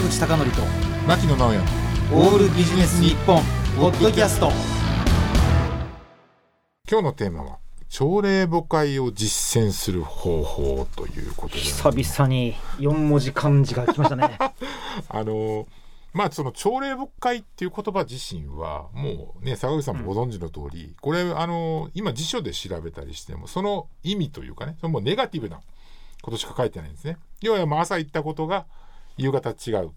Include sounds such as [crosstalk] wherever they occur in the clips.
坂口孝則と牧野直哉オールビジネス日本ポッドキャスト。今日のテーマは朝礼母会を実践する方法ということで。久々に4文字漢字が来ましたね。[laughs] あのまあその朝礼母会っていう言葉自身はもうね坂口さんもご存知の通り、これあの今辞書で調べたりしてもその意味というかねそのもうネガティブなことしか書いてないんですね。要はまあ朝言ったことが夕方違う。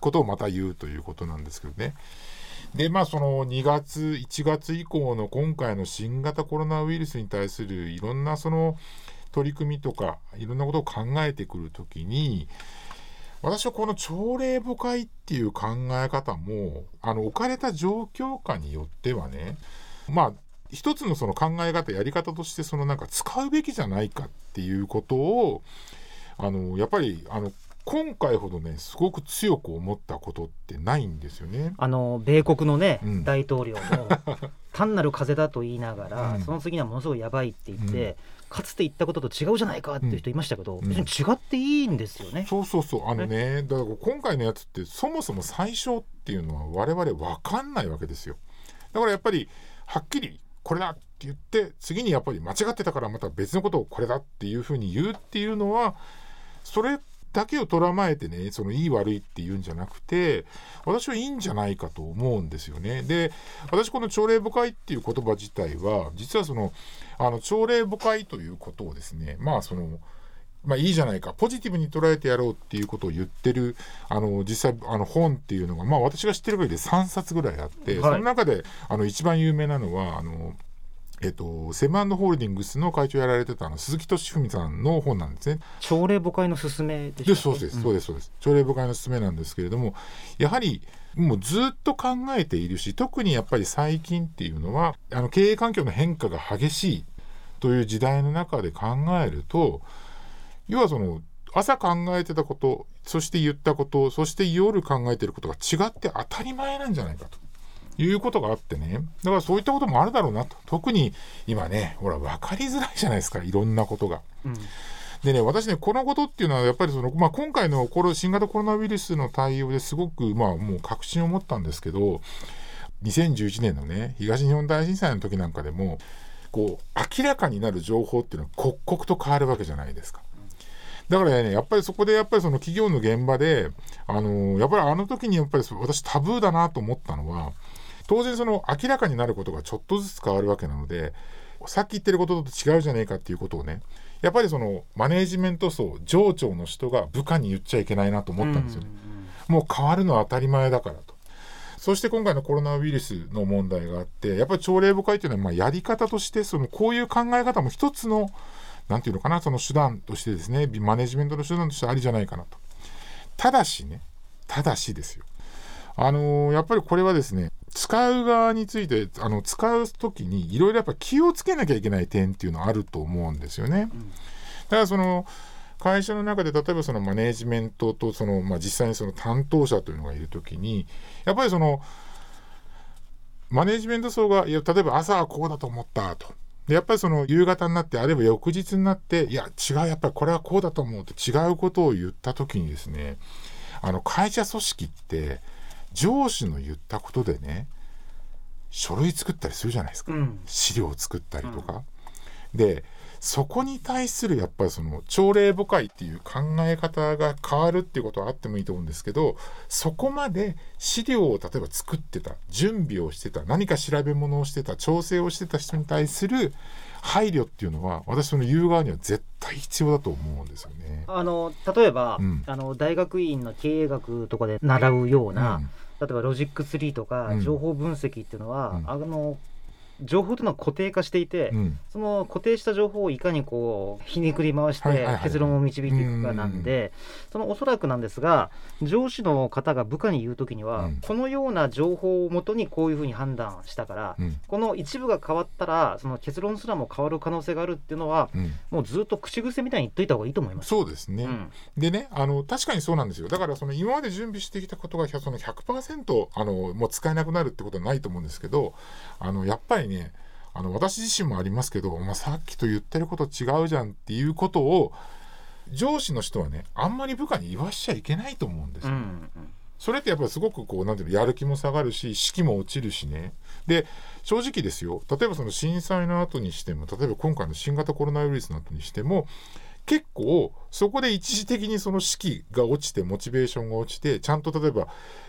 ことをまた言うということなんですけどね。でまあその2月1月以降の今回の新型コロナウイルスに対するいろんなその取り組みとかいろんなことを考えてくるときに私はこの朝礼母会っていう考え方もあの置かれた状況下によってはねまあ一つのその考え方やり方としてそのなんか使うべきじゃないかっていうことをあのやっぱりあの今回ほどねすごく強く思ったことってないんですよね。あの米国のね、うん大統領も [laughs] 単なる風邪だと言いながら、うんその次にはものすごいやばいって言って、かつて言ったことと違うじゃないかっていう人いましたけど、うん別に違っていいんですよね。そうそうそうあのねだから今回のやつってそもそも最初っていうのは我々分かんないわけですよ。だからやっぱりはっきりこれだって言って次にやっぱり間違ってたからまた別のことをこれだっていうふうに言うっていうのはそれだけをとらまえてねそのいい悪いっていうんじゃなくて私はいいんじゃないかと思うんですよね。で私この朝礼母会っていう言葉自体は実はそのあの朝礼母会ということをですねまあそのまあいいじゃないかポジティブに捉えてやろうっていうことを言ってるあの実際あの本っていうのがまあ私が知ってる限りで3冊ぐらいあって、はいその中であの一番有名なのはあのえっと、セブンホールディングスの会長やられてたあの鈴木敏文さんの本なんですね。朝礼母会の勧めでそうですそうですそうです朝礼母会の勧めなんですけれどもやはりもうずっと考えているし特にやっぱり最近っていうのはあの経営環境の変化が激しいという時代の中で考えると要はその朝考えてたことそして言ったことそして夜考えてることが違って当たり前なんじゃないかと。いうことがあってねだからそういったこともあるだろうなと特に今ねほら分かりづらいじゃないですかいろんなことが。うんでね、私ね、このことっていうのは、やっぱりその、まあ、今回のコロ新型コロナウイルスの対応ですごく、まあ、もう確信を持ったんですけど、2011年のね、東日本大震災の時なんかでも、こう、明らかになる情報っていうのは刻々と変わるわけじゃないですか。だからね、やっぱりそこでやっぱりその企業の現場で、あのやっぱりあの時にやっぱり私タブーだなと思ったのは、当然その明らかになることがちょっとずつ変わるわけなので、さっき言ってることと違うじゃねえかっていうことをね、やっぱりそのマネージメント層、上長の人が部下に言っちゃいけないなと思ったんですよね。もう変わるのは当たり前だからと。そして今回のコロナウイルスの問題があって、やっぱり朝礼母会っていうのはまあやり方として、そのこういう考え方も一つの、なんていうのかな、その手段としてですね、マネジメントの手段としてありじゃないかなと。ただしね、ただしですよ。あのーやっぱりこれはですね、使う側について、あの使う時にいろいろやっぱ気をつけなきゃいけない点っていうのはあると思うんですよね。だからその会社の中で例えばそのマネージメントとその、まあ、実際にその担当者というのがいるときにやっぱりそのマネージメント層がいや例えば朝はこうだと思ったと。でやっぱりその夕方になってあるいは翌日になっていや違うやっぱりこれはこうだと思うと違うことを言った時にですねあの会社組織って上司の言ったことでね書類作ったりするじゃないですか。うん。資料を作ったりとか、でそこに対するやっぱりその朝礼母会っていう考え方が変わるっていうことはあってもいいと思うんですけどそこまで資料を例えば作ってた準備をしてた何か調べ物をしてた調整をしてた人に対する配慮っていうのは私その言う側には絶対必要だと思うんですよね。あの例えば、うん。あの大学院の経営学とかで習うような、うん。例えばロジック3とかうん。情報分析っていうのは、うん。あの情報というのは固定化していて、うん。その固定した情報をいかにこうひねくり回して結論を導いていくかなんで、そのおそらくなんですが上司の方が部下に言うときには、うん。このような情報をもとにこういうふうに判断したから、うん。この一部が変わったらその結論すらも変わる可能性があるっていうのはうん。もうずっと口癖みたいに言っといた方がいいと思います。そうですね、うん。でねあの確かにそうなんですよ。だからその今まで準備してきたことがその100%あのもう使えなくなるってことはないと思うんですけどあのやっぱりねあの私自身もありますけど、まあ、さっきと言ってること違うじゃんっていうことを上司の人はねあんまり部下に言わしちゃいけないと思うんですよ。うんうん。それってやっぱりすごくこうなんていうのやる気も下がるし士気も落ちるしね。で正直ですよ。例えばその震災の後にしても例えば今回の新型コロナウイルスの後にしても結構そこで一時的にその士気が落ちてモチベーションが落ちてちゃんと例えば、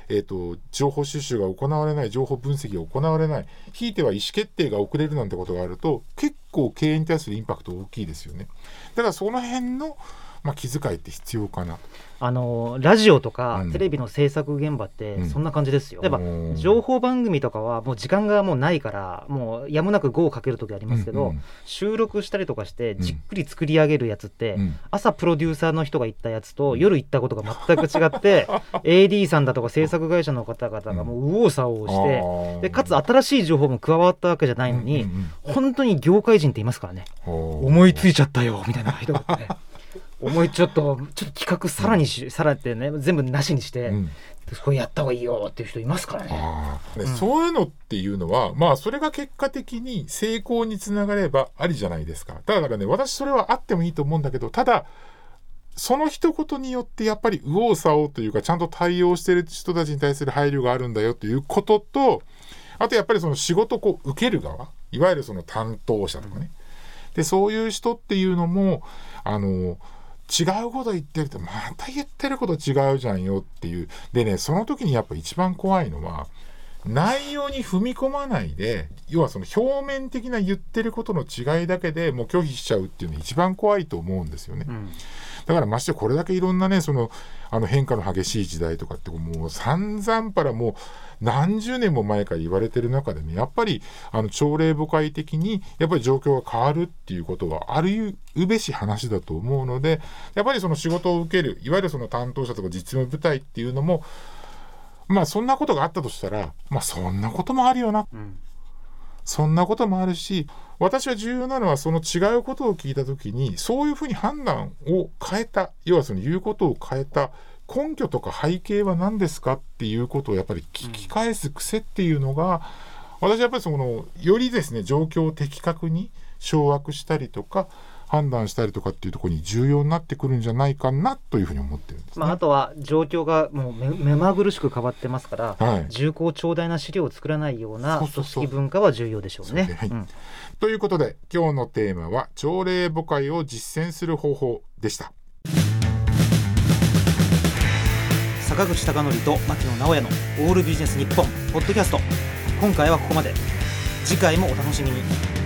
えー、と情報収集が行われない情報分析が行われないひいては意思決定が遅れるなんてことがあると結構経営に対するインパクト大きいですよね。だからその辺の、まあ、気遣いって必要かな。あのラジオとか、うん。テレビの制作現場ってうん。そんな感じですよ。例えばうん情報番組とかはもう時間がもうないからもうやむなく GO をかける時ありますけど、うんうん。収録したりとかしてん。じっくり作り上げるやつって、うん。朝プロデューサーの人が言ったやつと夜言ったことが全く違って [laughs] AD さんだとか制作会社の方々がもう右往左往して、でかつ新しい情報も加わったわけじゃないのに、うんうん本当に業界人っていますからね。う。ん思いついちゃったよみたいな人がね思いちょっとちょっと企画さらにし、さらってね全部なしにして、うん。これやった方がいいよっていう人いますからね。うん。そういうのっていうのはまあそれが結果的に成功につながればありじゃないですか。だからね私それはあってもいいと思うんだけどただその一言によってやっぱり右往左往というかちゃんと対応してる人たちに対する配慮があるんだよということとあとやっぱりその仕事をこう受ける側いわゆるその担当者とかね。でそういう人っていうのもあの違うこと言ってるとまた言ってること違うじゃんよっていう。でねその時にやっぱ一番怖いのは内容に踏み込まないで要はその表面的な言ってることの違いだけでもう拒否しちゃうっていうのが一番怖いと思うんですよね。うんだからましてこれだけいろんなねそのあの変化の激しい時代とかってもう散々パラもう何十年も前から言われてる中でねやっぱりあの朝令暮改的にやっぱり状況が変わるっていうことはあるべし話だと思うのでやっぱりその仕事を受けるいわゆるその担当者とか実務部隊っていうのもまあそんなことがあったとしたらまあそんなこともあるよな。うん。そんなこともあるし私は重要なのはその違うことを聞いた時にそういうふうに判断を変えた要はその言うことを変えた根拠とか背景は何ですか？っていうことをやっぱり聞き返す癖っていうのが、私はやっぱりそのよりですね状況を的確に掌握したりとか判断したりとかっていうところに重要になってくるんじゃないかなというふうに思ってるんですね。まあ、あとは状況がもう目目まぐるしく変わってますから、はい。重厚長大な資料を作らないような組織文化は重要でしょうね。ということで今日のテーマは朝礼母会を実践する方法でした。坂口孝則と牧野直哉のオールビジネス日本ポッドキャスト。今回はここまで。次回もお楽しみに